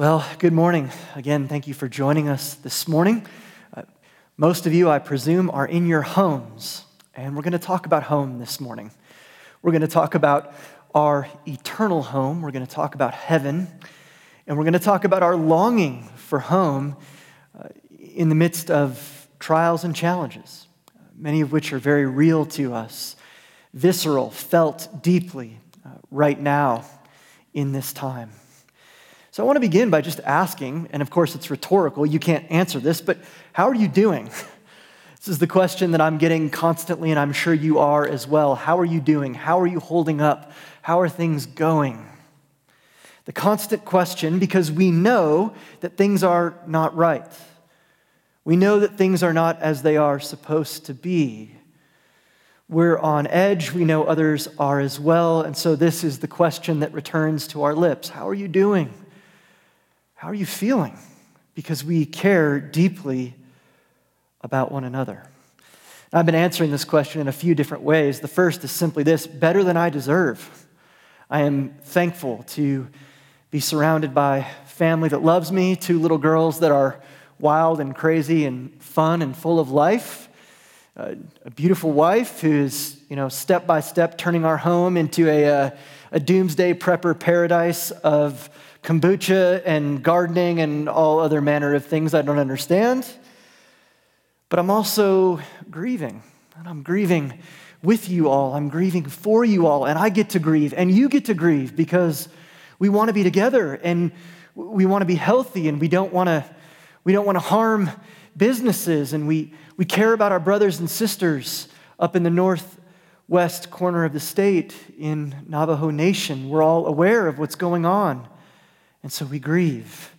Well, good morning. Again, thank you for joining us this morning. Uh, most of you, I presume, are in your homes, and we're going to talk about home this morning. We're going to talk about our eternal home, we're going to talk about heaven, and we're going to talk about our longing for home uh, in the midst of trials and challenges, many of which are very real to us, visceral, felt deeply uh, right now in this time. So I want to begin by just asking, and of course it's rhetorical, you can't answer this, but how are you doing? This is the question that I'm getting constantly, and I'm sure you are as well. How are you doing? How are you holding up? How are things going? The constant question because we know that things are not right. We know that things are not as they are supposed to be. We're on edge. We know others are as well. And so, this is the question that returns to our lips How are you doing? How are you feeling? Because we care deeply about one another. I've been answering this question in a few different ways. The first is simply this better than I deserve. I am thankful to be surrounded by family that loves me, two little girls that are wild and crazy and fun and full of life, a beautiful wife who is, you know, step by step turning our home into a, uh, a doomsday prepper paradise of kombucha and gardening and all other manner of things I don't understand. But I'm also grieving, and I'm grieving with you all. I'm grieving for you all, and I get to grieve, and you get to grieve because we want to be together and we want to be healthy, and we don't want to we don't want to harm businesses, and we, we care about our brothers and sisters up in the northwest corner of the state in Navajo Nation. We're all aware of what's going on. And so we grieve.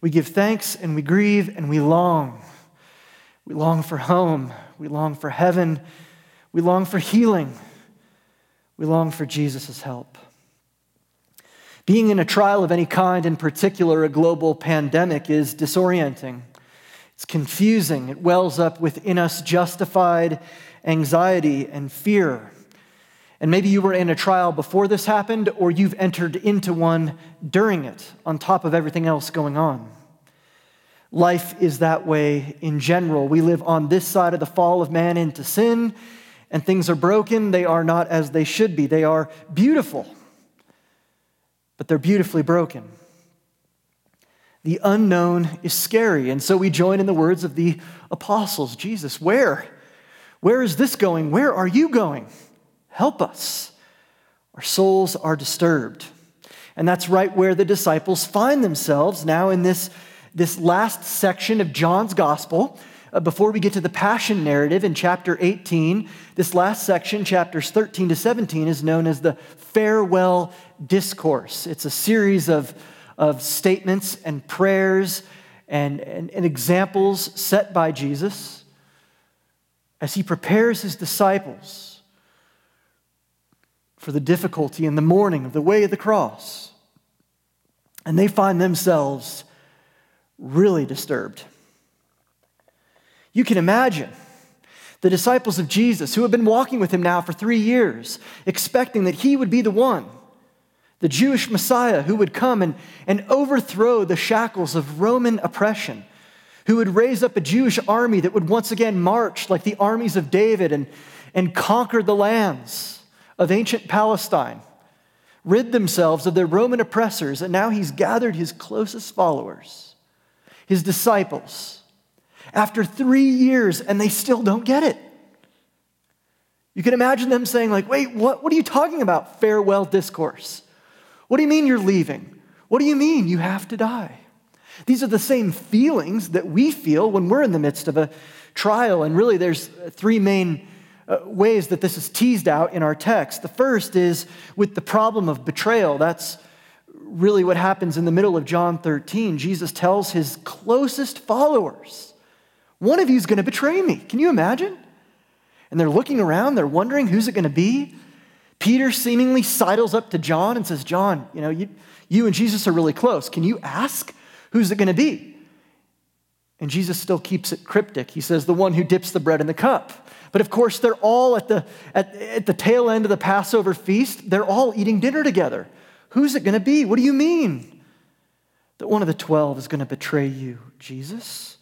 We give thanks and we grieve and we long. We long for home. We long for heaven. We long for healing. We long for Jesus' help. Being in a trial of any kind, in particular a global pandemic, is disorienting. It's confusing. It wells up within us justified anxiety and fear. And maybe you were in a trial before this happened, or you've entered into one during it, on top of everything else going on. Life is that way in general. We live on this side of the fall of man into sin, and things are broken. They are not as they should be. They are beautiful, but they're beautifully broken. The unknown is scary, and so we join in the words of the apostles Jesus, where? Where is this going? Where are you going? Help us. Our souls are disturbed. And that's right where the disciples find themselves now in this, this last section of John's gospel. Uh, before we get to the passion narrative in chapter 18, this last section, chapters 13 to 17, is known as the farewell discourse. It's a series of, of statements and prayers and, and, and examples set by Jesus as he prepares his disciples for the difficulty and the mourning of the way of the cross. And they find themselves really disturbed. You can imagine the disciples of Jesus who have been walking with him now for three years, expecting that he would be the one, the Jewish Messiah who would come and, and overthrow the shackles of Roman oppression, who would raise up a Jewish army that would once again march like the armies of David and, and conquer the lands of ancient Palestine, rid themselves of their Roman oppressors, and now he's gathered his closest followers, his disciples, after three years, and they still don't get it. You can imagine them saying, like, wait, what, what are you talking about? Farewell discourse. What do you mean you're leaving? What do you mean you have to die? These are the same feelings that we feel when we're in the midst of a trial. And really, there's three main uh, ways that this is teased out in our text. The first is with the problem of betrayal. That's really what happens in the middle of John 13. Jesus tells his closest followers, One of you is going to betray me. Can you imagine? And they're looking around, they're wondering who's it going to be. Peter seemingly sidles up to John and says, John, you know, you, you and Jesus are really close. Can you ask who's it going to be? And Jesus still keeps it cryptic. He says, The one who dips the bread in the cup. But of course, they're all at the, at, at the tail end of the Passover feast, they're all eating dinner together. Who's it going to be? What do you mean? that one of the 12 is going to betray you, Jesus?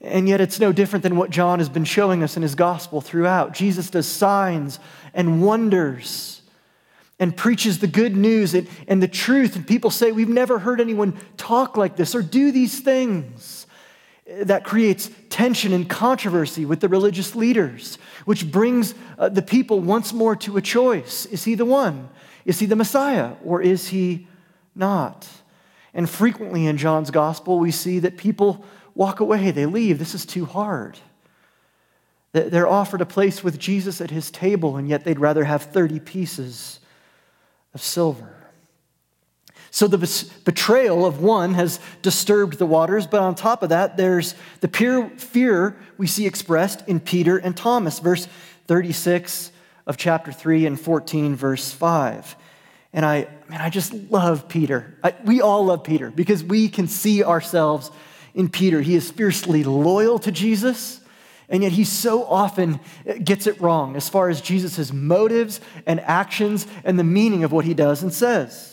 And yet, it's no different than what John has been showing us in his gospel throughout. Jesus does signs and wonders and preaches the good news and, and the truth. And people say, We've never heard anyone talk like this or do these things. That creates tension and controversy with the religious leaders, which brings uh, the people once more to a choice. Is he the one? Is he the Messiah or is he not? And frequently in John's gospel, we see that people walk away, they leave. This is too hard. They're offered a place with Jesus at his table, and yet they'd rather have 30 pieces of silver. So the betrayal of one has disturbed the waters, but on top of that, there's the pure fear we see expressed in Peter and Thomas, verse 36 of chapter 3 and 14, verse 5. And I, man, I just love Peter. I, we all love Peter because we can see ourselves in Peter. He is fiercely loyal to Jesus, and yet he so often gets it wrong as far as Jesus' motives and actions and the meaning of what he does and says.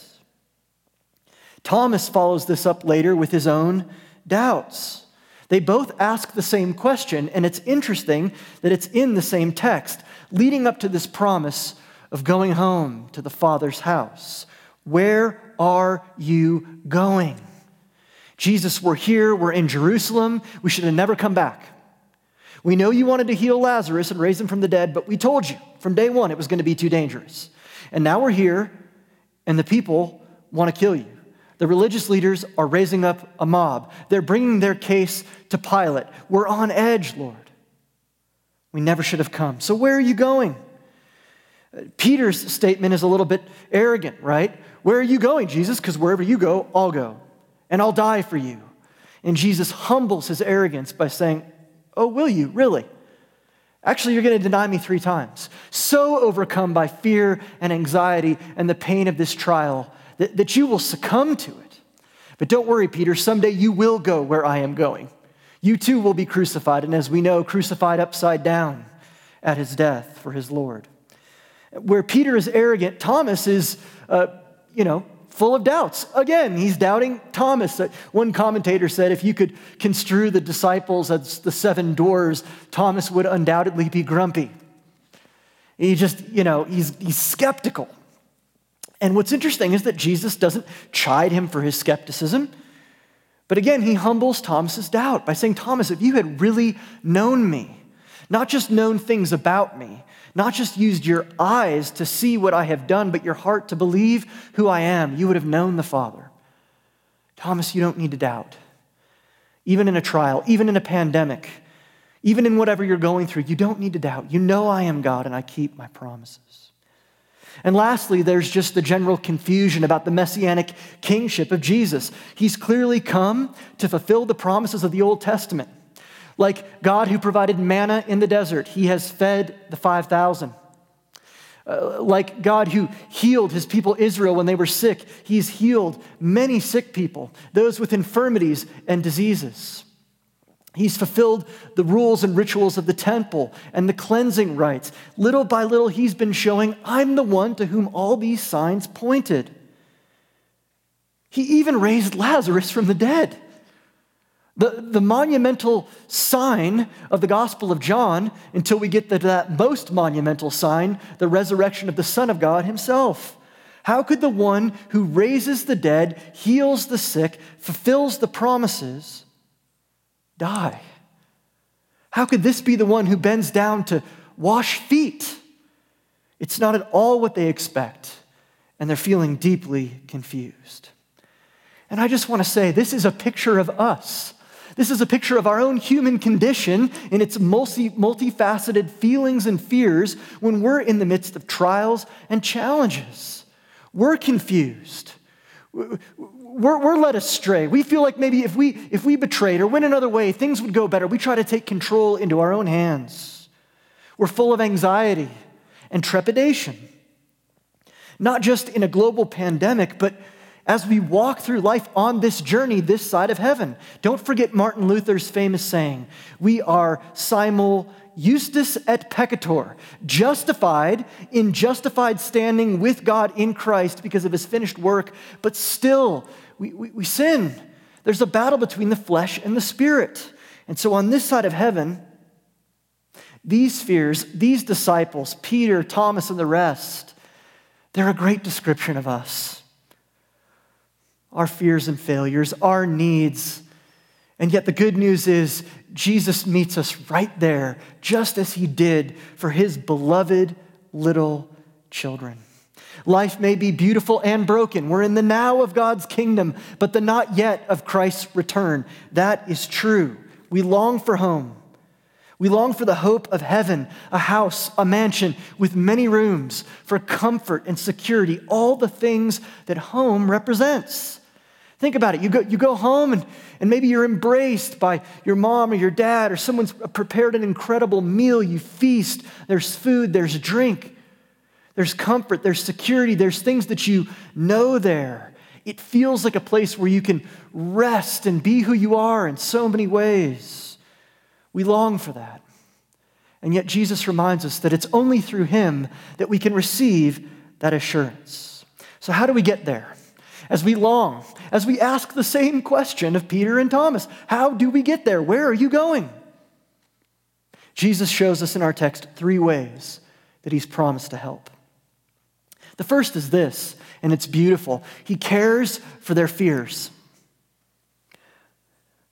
Thomas follows this up later with his own doubts. They both ask the same question, and it's interesting that it's in the same text, leading up to this promise of going home to the Father's house. Where are you going? Jesus, we're here, we're in Jerusalem, we should have never come back. We know you wanted to heal Lazarus and raise him from the dead, but we told you from day one it was going to be too dangerous. And now we're here, and the people want to kill you. The religious leaders are raising up a mob. They're bringing their case to Pilate. We're on edge, Lord. We never should have come. So, where are you going? Peter's statement is a little bit arrogant, right? Where are you going, Jesus? Because wherever you go, I'll go, and I'll die for you. And Jesus humbles his arrogance by saying, Oh, will you? Really? Actually, you're going to deny me three times. So overcome by fear and anxiety and the pain of this trial that, that you will succumb to it. But don't worry, Peter, someday you will go where I am going. You too will be crucified, and as we know, crucified upside down at his death for his Lord. Where Peter is arrogant, Thomas is, uh, you know, full of doubts. Again, he's doubting Thomas. Uh, one commentator said if you could construe the disciples as the seven dwarfs, Thomas would undoubtedly be grumpy. He just, you know, he's, he's skeptical. And what's interesting is that Jesus doesn't chide him for his skepticism. But again, he humbles Thomas's doubt by saying, Thomas, if you had really known me, not just known things about me, not just used your eyes to see what I have done, but your heart to believe who I am, you would have known the Father. Thomas, you don't need to doubt. Even in a trial, even in a pandemic, even in whatever you're going through, you don't need to doubt. You know I am God and I keep my promises. And lastly, there's just the general confusion about the messianic kingship of Jesus. He's clearly come to fulfill the promises of the Old Testament. Like God who provided manna in the desert, he has fed the 5,000. Uh, like God who healed his people Israel when they were sick, he's healed many sick people, those with infirmities and diseases. He's fulfilled the rules and rituals of the temple and the cleansing rites. Little by little, he's been showing, I'm the one to whom all these signs pointed. He even raised Lazarus from the dead. The, the monumental sign of the Gospel of John, until we get to that most monumental sign, the resurrection of the Son of God himself. How could the one who raises the dead, heals the sick, fulfills the promises, die? How could this be the one who bends down to wash feet? It's not at all what they expect, and they're feeling deeply confused. And I just want to say this is a picture of us. This is a picture of our own human condition in its multi, multifaceted feelings and fears when we're in the midst of trials and challenges. We're confused we're, we're led astray. We feel like maybe if we, if we betrayed or went another way, things would go better. We try to take control into our own hands. We're full of anxiety and trepidation. Not just in a global pandemic, but as we walk through life on this journey this side of heaven. Don't forget Martin Luther's famous saying we are simul justus et peccator, justified in justified standing with God in Christ because of his finished work, but still we, we, we sin. There's a battle between the flesh and the spirit. And so on this side of heaven, these fears, these disciples, Peter, Thomas, and the rest, they're a great description of us. Our fears and failures, our needs. And yet, the good news is Jesus meets us right there, just as he did for his beloved little children. Life may be beautiful and broken. We're in the now of God's kingdom, but the not yet of Christ's return. That is true. We long for home. We long for the hope of heaven, a house, a mansion with many rooms, for comfort and security, all the things that home represents. Think about it. You go, you go home and, and maybe you're embraced by your mom or your dad, or someone's prepared an incredible meal. You feast, there's food, there's drink, there's comfort, there's security, there's things that you know there. It feels like a place where you can rest and be who you are in so many ways. We long for that. And yet, Jesus reminds us that it's only through Him that we can receive that assurance. So, how do we get there? As we long, as we ask the same question of Peter and Thomas How do we get there? Where are you going? Jesus shows us in our text three ways that He's promised to help. The first is this, and it's beautiful He cares for their fears.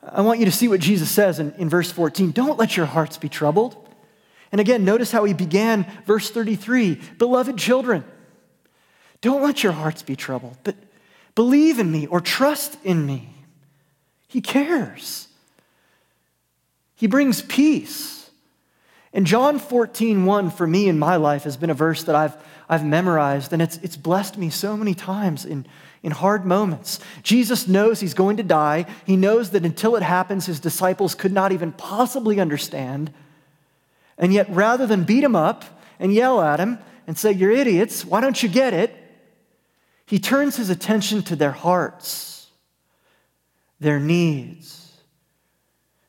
I want you to see what Jesus says in, in verse 14. Don't let your hearts be troubled. And again, notice how he began verse 33 Beloved children, don't let your hearts be troubled, but believe in me or trust in me. He cares, he brings peace. And John 14, 1 for me in my life has been a verse that I've, I've memorized, and it's, it's blessed me so many times in in hard moments. Jesus knows he's going to die. He knows that until it happens, his disciples could not even possibly understand. And yet, rather than beat him up and yell at him and say, You're idiots, why don't you get it? He turns his attention to their hearts, their needs.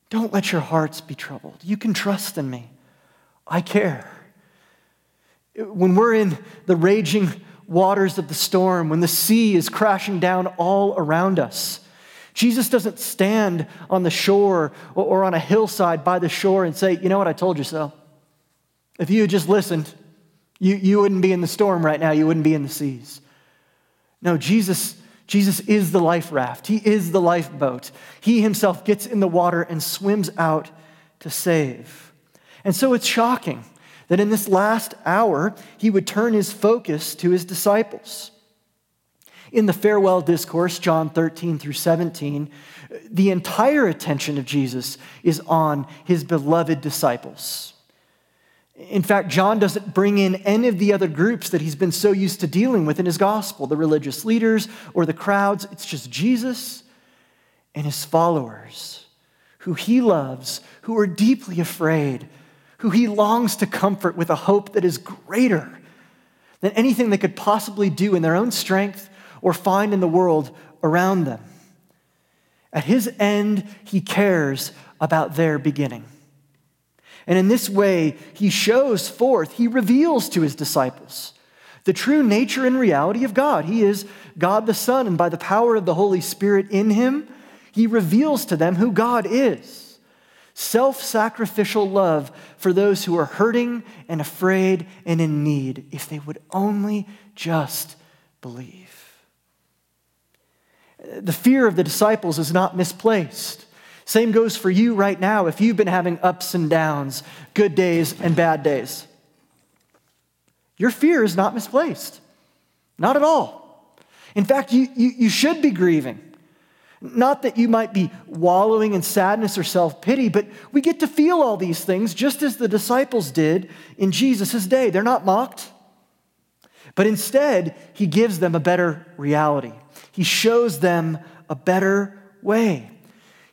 Don't let your hearts be troubled. You can trust in me. I care. When we're in the raging waters of the storm, when the sea is crashing down all around us. Jesus doesn't stand on the shore or on a hillside by the shore and say, You know what? I told you so. If you had just listened, you, you wouldn't be in the storm right now, you wouldn't be in the seas. No, Jesus, Jesus is the life raft, He is the lifeboat. He Himself gets in the water and swims out to save. And so it's shocking that in this last hour, he would turn his focus to his disciples. In the farewell discourse, John 13 through 17, the entire attention of Jesus is on his beloved disciples. In fact, John doesn't bring in any of the other groups that he's been so used to dealing with in his gospel, the religious leaders or the crowds. It's just Jesus and his followers who he loves, who are deeply afraid who he longs to comfort with a hope that is greater than anything they could possibly do in their own strength or find in the world around them. At his end, he cares about their beginning. And in this way, he shows forth, he reveals to his disciples the true nature and reality of God. He is God the Son, and by the power of the Holy Spirit in him, he reveals to them who God is self sacrificial love for those who are hurting and afraid and in need, if they would only just believe. The fear of the disciples is not misplaced. Same goes for you right now if you've been having ups and downs, good days and bad days. Your fear is not misplaced. Not at all. In fact, you, you, you should be grieving. Not that you might be wallowing in sadness or self pity, but we get to feel all these things just as the disciples did in Jesus' day. They're not mocked, but instead, he gives them a better reality. He shows them a better way.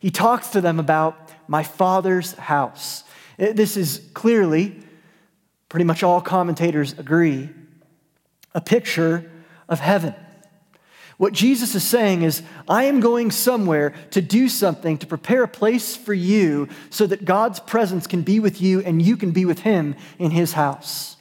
He talks to them about my Father's house. This is clearly, pretty much all commentators agree, a picture of heaven What Jesus is saying is, I am going somewhere to do something, to prepare a place for you so that God's presence can be with you and you can be with him in his house.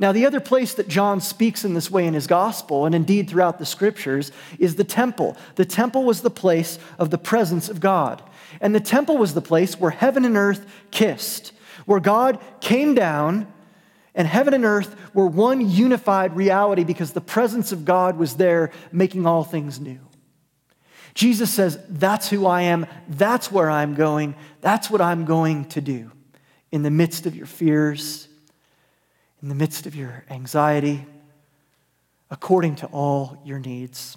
Now, the other place that John speaks in this way in his gospel, and indeed throughout the scriptures, is the temple. The temple was the place of the presence of God. And the temple was the place where heaven and earth kissed, where God came down and heaven and earth were one unified reality because the presence of God was there making all things new. Jesus says, That's who I am. That's where I'm going. That's what I'm going to do in the midst of your fears, in the midst of your anxiety, according to all your needs.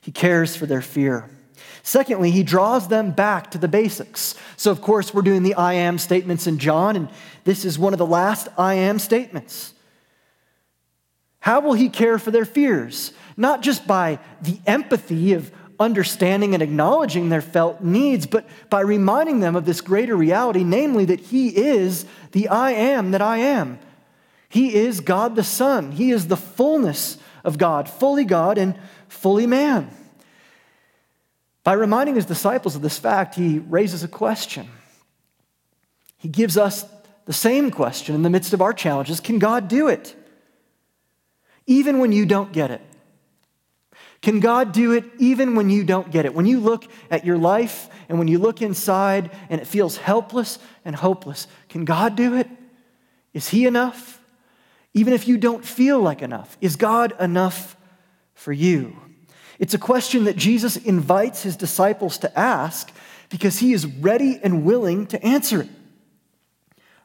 He cares for their fear. Secondly, he draws them back to the basics. So, of course, we're doing the I am statements in John, and this is one of the last I am statements. How will he care for their fears? Not just by the empathy of understanding and acknowledging their felt needs, but by reminding them of this greater reality, namely that he is the I am that I am. He is God the Son. He is the fullness of God, fully God and fully man. By reminding his disciples of this fact, he raises a question. He gives us the same question in the midst of our challenges Can God do it? Even when you don't get it. Can God do it even when you don't get it? When you look at your life and when you look inside and it feels helpless and hopeless, can God do it? Is He enough? Even if you don't feel like enough, is God enough for you? It's a question that Jesus invites his disciples to ask because he is ready and willing to answer it.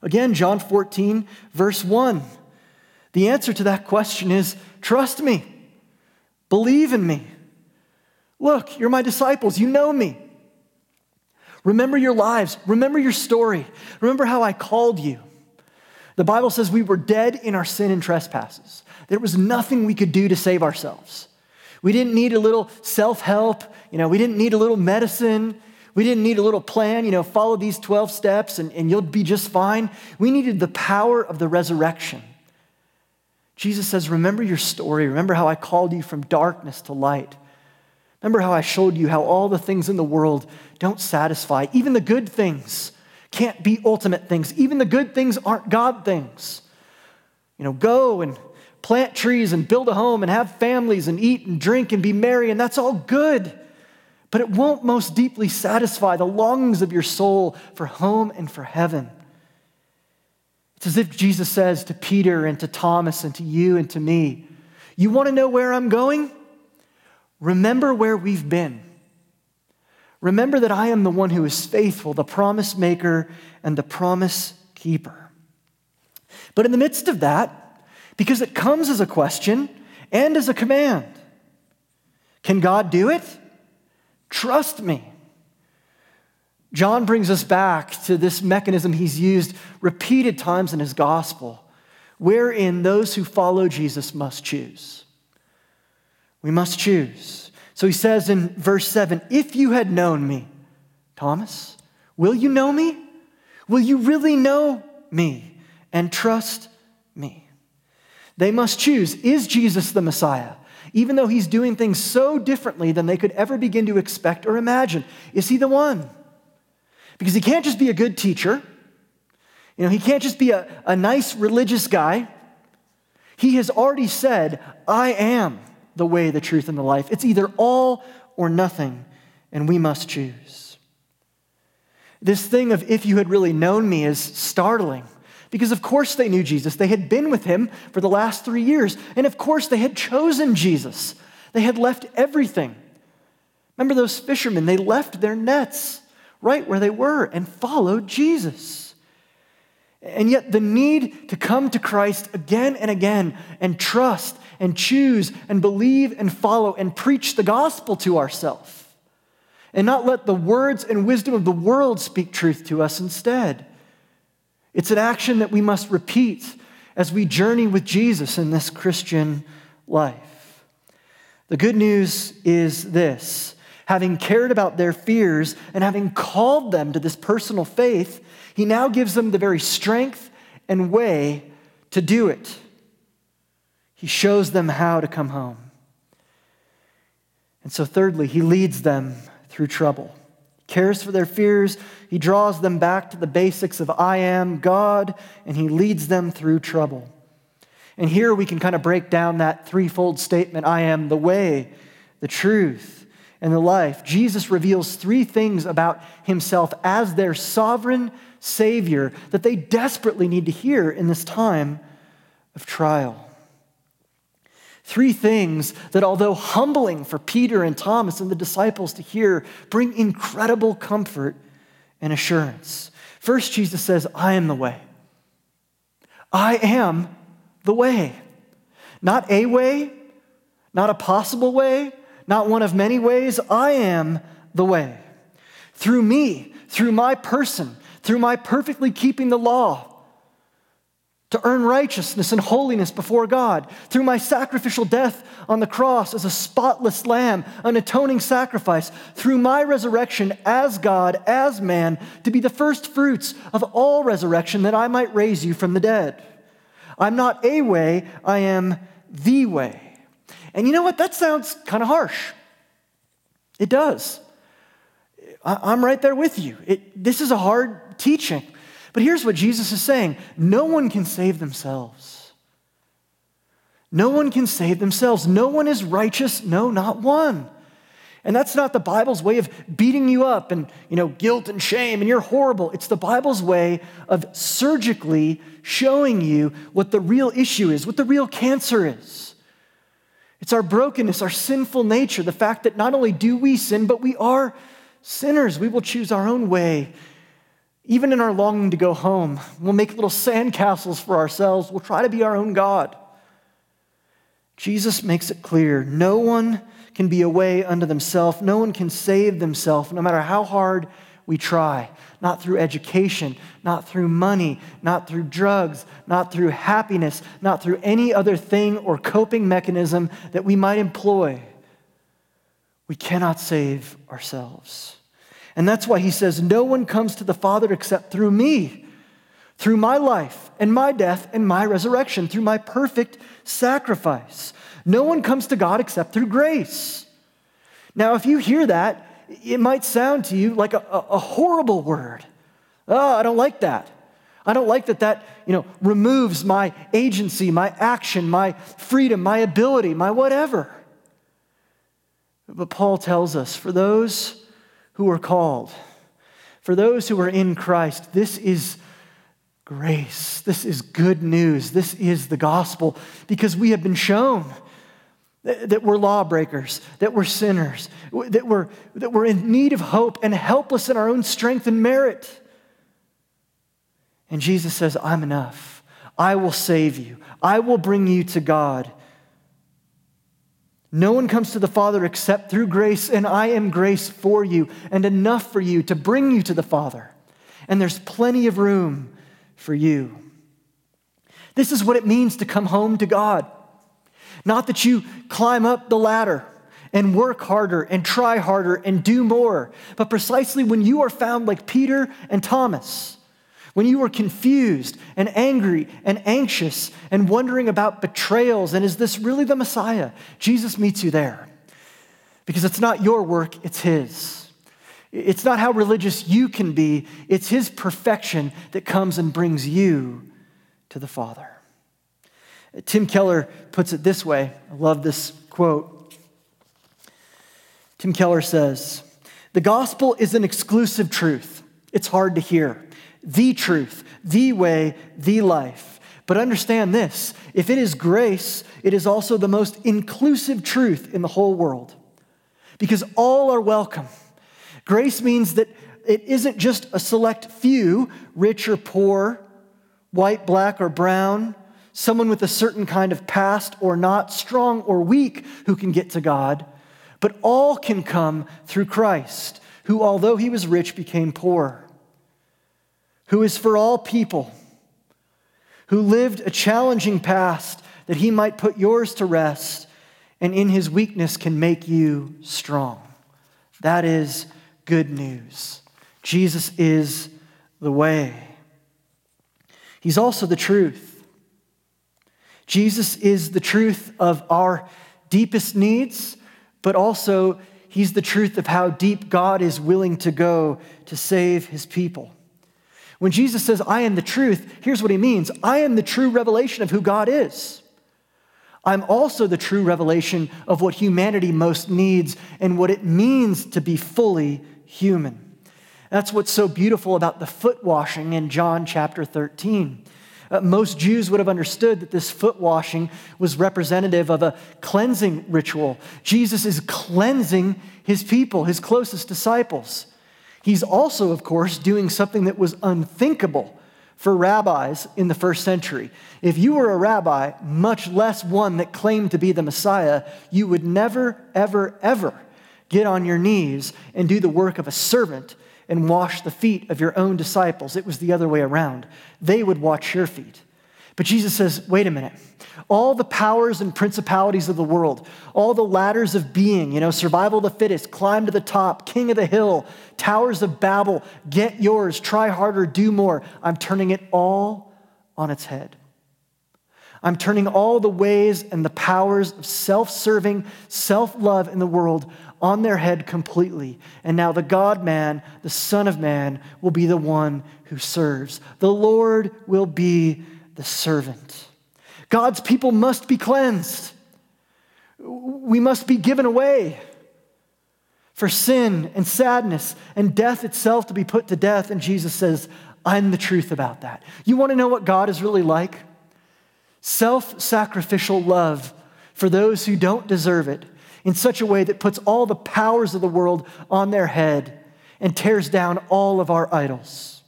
Again, John 14, verse 1. The answer to that question is trust me, believe in me. Look, you're my disciples, you know me. Remember your lives, remember your story, remember how I called you. The Bible says we were dead in our sin and trespasses. There was nothing we could do to save ourselves. We didn't need a little self help. You know, we didn't need a little medicine. We didn't need a little plan, you know, follow these 12 steps and, and you'll be just fine. We needed the power of the resurrection. Jesus says, Remember your story. Remember how I called you from darkness to light. Remember how I showed you how all the things in the world don't satisfy. Even the good things can't be ultimate things. Even the good things aren't God things. You know, go and plant trees and build a home and have families and eat and drink and be merry, and that's all good. But it won't most deeply satisfy the longings of your soul for home and for heaven. It's as if Jesus says to Peter and to Thomas and to you and to me, You want to know where I'm going? Remember where we've been. Remember that I am the one who is faithful, the promise maker and the promise keeper. But in the midst of that, because it comes as a question and as a command. Can God do it? Trust me. John brings us back to this mechanism he's used repeated times in his gospel, wherein those who follow Jesus must choose. We must choose. So he says in verse 7 If you had known me, Thomas, will you know me? Will you really know me and trust me? They must choose is Jesus the Messiah? Even though he's doing things so differently than they could ever begin to expect or imagine, is he the one? Because he can't just be a good teacher. You know, he can't just be a, a nice religious guy. He has already said, I am the way, the truth, and the life. It's either all or nothing, and we must choose. This thing of if you had really known me is startling. Because, of course, they knew Jesus. They had been with him for the last three years. And, of course, they had chosen Jesus. They had left everything. Remember those fishermen? They left their nets right where they were and followed Jesus. And yet, the need to come to Christ again and again and trust and choose and believe and follow and preach the gospel to ourselves and not let the words and wisdom of the world speak truth to us instead. It's an action that we must repeat as we journey with Jesus in this Christian life. The good news is this having cared about their fears and having called them to this personal faith, he now gives them the very strength and way to do it. He shows them how to come home. And so, thirdly, he leads them through trouble. He cares for their fears. He draws them back to the basics of I am God, and he leads them through trouble. And here we can kind of break down that threefold statement I am the way, the truth, and the life. Jesus reveals three things about himself as their sovereign Savior that they desperately need to hear in this time of trial. Three things that, although humbling for Peter and Thomas and the disciples to hear, bring incredible comfort and assurance. First, Jesus says, I am the way. I am the way. Not a way, not a possible way, not one of many ways. I am the way. Through me, through my person, through my perfectly keeping the law, to earn righteousness and holiness before God, through my sacrificial death on the cross as a spotless lamb, an atoning sacrifice, through my resurrection as God, as man, to be the first fruits of all resurrection that I might raise you from the dead. I'm not a way, I am the way. And you know what? That sounds kind of harsh. It does. I'm right there with you. It, this is a hard teaching. But here's what Jesus is saying no one can save themselves. No one can save themselves. No one is righteous, no, not one. And that's not the Bible's way of beating you up and, you know, guilt and shame and you're horrible. It's the Bible's way of surgically showing you what the real issue is, what the real cancer is. It's our brokenness, our sinful nature, the fact that not only do we sin, but we are sinners. We will choose our own way even in our longing to go home, we'll make little sandcastles for ourselves. We'll try to be our own God. Jesus makes it clear no one can be away unto themselves, no one can save themselves, no matter how hard we try. Not through education, not through money, not through drugs, not through happiness, not through any other thing or coping mechanism that we might employ. We cannot save ourselves. And that's why he says, No one comes to the Father except through me, through my life and my death and my resurrection, through my perfect sacrifice. No one comes to God except through grace. Now, if you hear that, it might sound to you like a, a, horrible word. Oh, I don't like that. I don't like that that, you know, removes my agency, my action, my freedom, my ability, my whatever. But Paul tells us for those who are called. For those who are in Christ, this is grace. This is good news. This is the gospel because we have been shown that we're lawbreakers, that we're sinners, that we're, that we're in need of hope and helpless in our own strength and merit. And Jesus says, I'm enough. I will save you. I will bring you to God. No one comes to the Father except through grace, and I am grace for you and enough for you to bring you to the Father. And there's plenty of room for you. This is what it means to come home to God. Not that you climb up the ladder and work harder and try harder and do more, but precisely when you are found like Peter and Thomas when you are confused and angry and anxious and wondering about betrayals and is this really the Messiah? Jesus meets you there. Because it's not your work, it's His. It's not how religious you can be, it's His perfection that comes and brings you to the Father. Tim Keller puts it this way. I love this quote. Tim Keller says, The gospel is an exclusive truth. It's hard to hear the truth, the way, the life. But understand this if it is grace, it is also the most inclusive truth in the whole world because all are welcome. Grace means that it isn't just a select few, rich or poor, white, black, or brown, someone with a certain kind of past or not, strong or weak, who can get to God, but all can come through Christ, who, although he was rich, became poor who is for all people, who lived a challenging past that he might put yours to rest, and in his weakness can make you strong. That is good news. Jesus is the way. He's also the truth. Jesus is the truth of our deepest needs, but also he's the truth of how deep God is willing to go to save his people. When Jesus says, I am the truth, here's what he means I am the true revelation of who God is. I'm also the true revelation of what humanity most needs and what it means to be fully human. That's what's so beautiful about the foot washing in John chapter 13. Uh, most Jews would have understood that this foot washing was representative of a cleansing ritual. Jesus is cleansing his people, his closest disciples. He's also, of course, doing something that was unthinkable for rabbis in the first century. If you were a rabbi, much less one that claimed to be the Messiah, you would never, ever, ever get on your knees and do the work of a servant and wash the feet of your own disciples. It was the other way around. They would wash your feet. But Jesus says, wait a minute. All the powers and principalities of the world, all the ladders of being, you know, survival of the fittest, climb to the top, king of the hill, towers of Babel, get yours, try harder, do more. I'm turning it all on its head. I'm turning all the ways and the powers of self serving, self love in the world on their head completely. And now the God man, the Son of Man, will be the one who serves. The Lord will be the servant. God's people must be cleansed. We must be given away for sin and sadness and death itself to be put to death. And Jesus says, I'm the truth about that. You want to know what God is really like? Self sacrificial love for those who don't deserve it in such a way that puts all the powers of the world on their head and tears down all of our idols.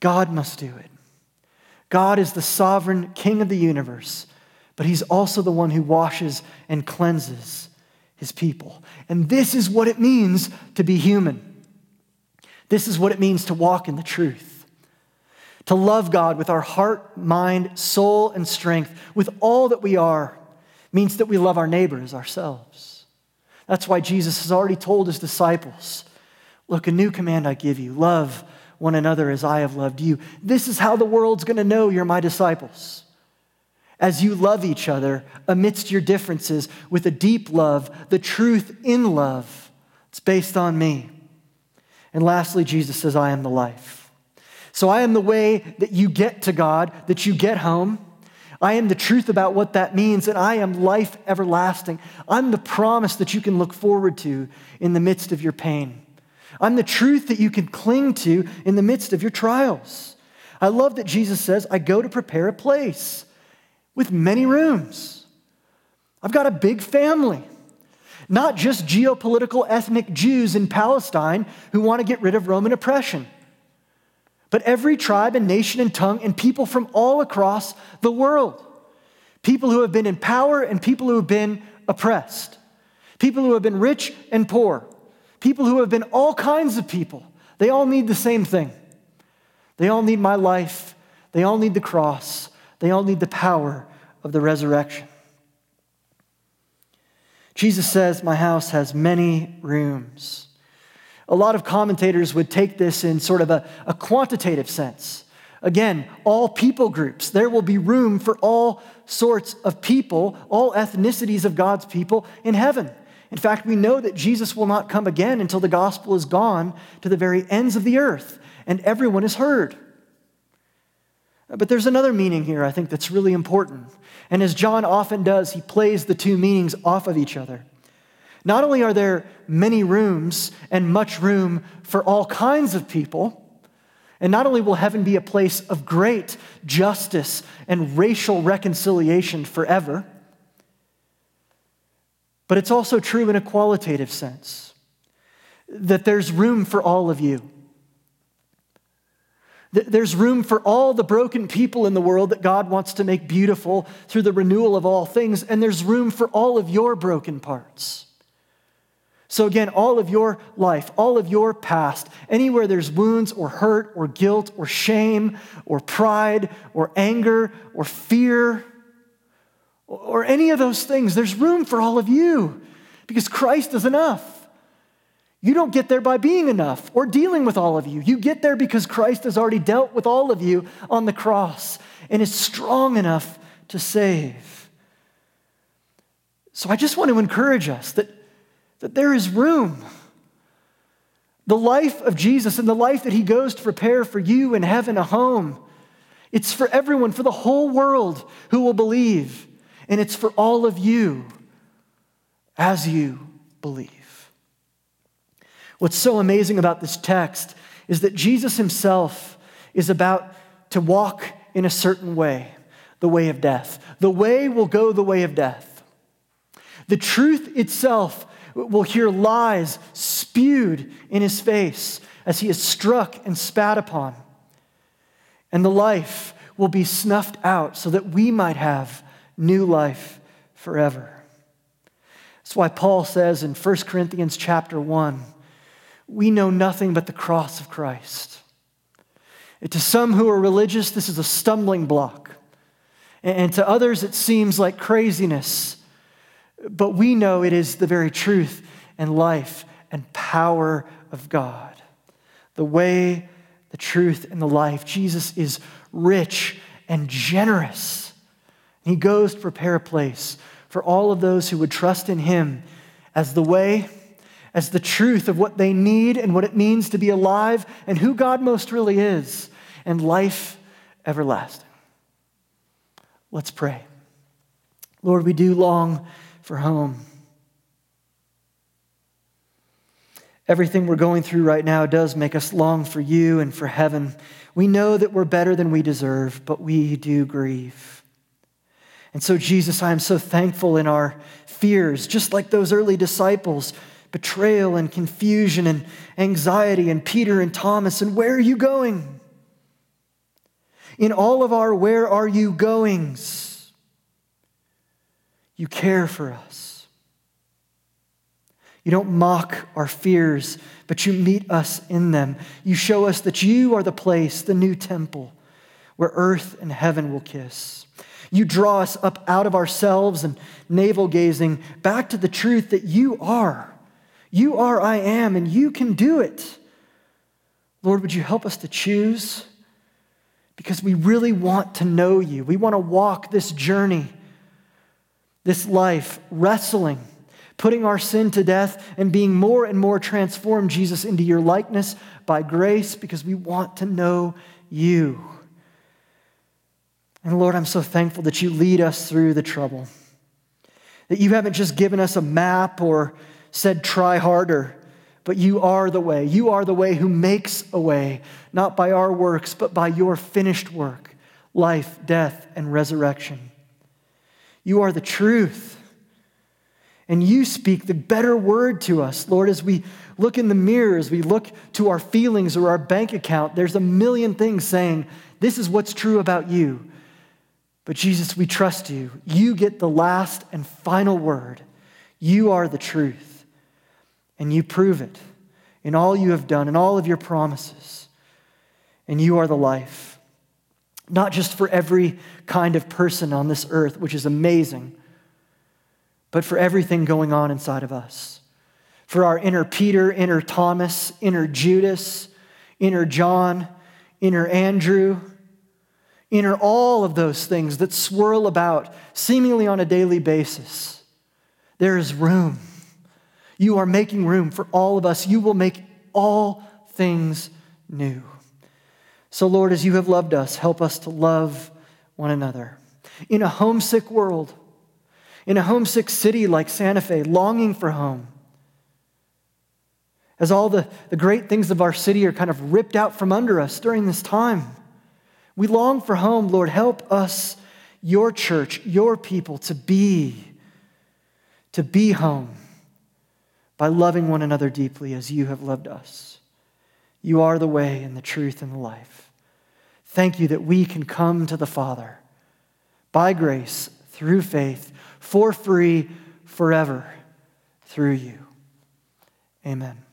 God must do it. God is the sovereign king of the universe, but he's also the one who washes and cleanses his people. And this is what it means to be human. This is what it means to walk in the truth. To love God with our heart, mind, soul, and strength, with all that we are means that we love our neighbor as ourselves. That's why Jesus has already told his disciples Look, a new command I give you love one another as I have loved you. This is how the world's going to know you're my disciples. As you love each other amidst your differences with a deep love, the truth in love. It's based on me. And lastly, Jesus says, I am the life. So I am the way that you get to God, that you get home. I am the truth about what that means, and I am life everlasting. I'm the promise that you can look forward to in the midst of your pain. I'm the truth that you can cling to in the midst of your trials. I love that Jesus says, I go to prepare a place with many rooms. I've got a big family, not just geopolitical ethnic Jews in Palestine who want to get rid of Roman oppression but every tribe and nation and tongue and people from all across the world. People who have been in power and people who have been oppressed. People who have been rich and poor. People who have been all kinds of people. They all need the same thing. They all need my life. They all need the cross. They all need the power of the resurrection. Jesus says, My house has many rooms. A lot of commentators would take this in sort of a, a quantitative sense. Again, all people groups. There will be room for all sorts of people, all ethnicities of God's people in heaven. In fact, we know that Jesus will not come again until the gospel is gone to the very ends of the earth and everyone is heard. But there's another meaning here I think that's really important. And as John often does, he plays the two meanings off of each other. Not only are there many rooms and much room for all kinds of people, and not only will heaven be a place of great justice and racial reconciliation forever, but it's also true in a qualitative sense that there's room for all of you. There's room for all the broken people in the world that God wants to make beautiful through the renewal of all things, and there's room for all of your broken parts. So, again, all of your life, all of your past, anywhere there's wounds or hurt or guilt or shame or pride or anger or fear or any of those things, there's room for all of you because Christ is enough. You don't get there by being enough or dealing with all of you. You get there because Christ has already dealt with all of you on the cross and is strong enough to save. So I just want to encourage us that, that there is room. The life of Jesus and the life that he goes to prepare for you in heaven, a home, it's for everyone, for the whole world who will believe. And it's for all of you as you believe. What's so amazing about this text is that Jesus himself is about to walk in a certain way, the way of death. The way will go the way of death. The truth itself will hear lies spewed in his face as he is struck and spat upon. And the life will be snuffed out so that we might have new life forever. That's why Paul says in 1 Corinthians chapter 1, we know nothing but the cross of Christ. And to some who are religious, this is a stumbling block. And to others, it seems like craziness. But we know it is the very truth and life and power of God. The way, the truth, and the life. Jesus is rich and generous. He goes to prepare a place for all of those who would trust in him as the way, as the truth of what they need and what it means to be alive and who God most really is, and life everlasting. Let's pray. Lord, we do long for home. Everything we're going through right now does make us long for you and for heaven. We know that we're better than we deserve, but we do grieve. And so, Jesus, I am so thankful in our fears, just like those early disciples betrayal and confusion and anxiety, and Peter and Thomas, and where are you going? In all of our where are you goings, you care for us. You don't mock our fears, but you meet us in them. You show us that you are the place, the new temple, where earth and heaven will kiss. You draw us up out of ourselves and navel gazing back to the truth that you are. You are, I am, and you can do it. Lord, would you help us to choose? Because we really want to know you. We want to walk this journey, this life, wrestling, putting our sin to death, and being more and more transformed, Jesus, into your likeness by grace because we want to know you. And Lord, I'm so thankful that you lead us through the trouble. That you haven't just given us a map or said, try harder, but you are the way. You are the way who makes a way, not by our works, but by your finished work life, death, and resurrection. You are the truth. And you speak the better word to us, Lord, as we look in the mirror, as we look to our feelings or our bank account, there's a million things saying, This is what's true about you. But Jesus, we trust you. You get the last and final word. You are the truth, and you prove it in all you have done, in all of your promises. And you are the life, not just for every kind of person on this earth, which is amazing, but for everything going on inside of us. For our inner Peter, inner Thomas, inner Judas, inner John, inner Andrew Enter all of those things that swirl about seemingly on a daily basis. There is room. You are making room for all of us. You will make all things new. So, Lord, as you have loved us, help us to love one another. In a homesick world, in a homesick city like Santa Fe, longing for home, as all the, the great things of our city are kind of ripped out from under us during this time. We long for home. Lord, help us, your church, your people, to be, to be home by loving one another deeply as you have loved us. You are the way and the truth and the life. Thank you that we can come to the Father by grace, through faith, for free, forever, through you. Amen.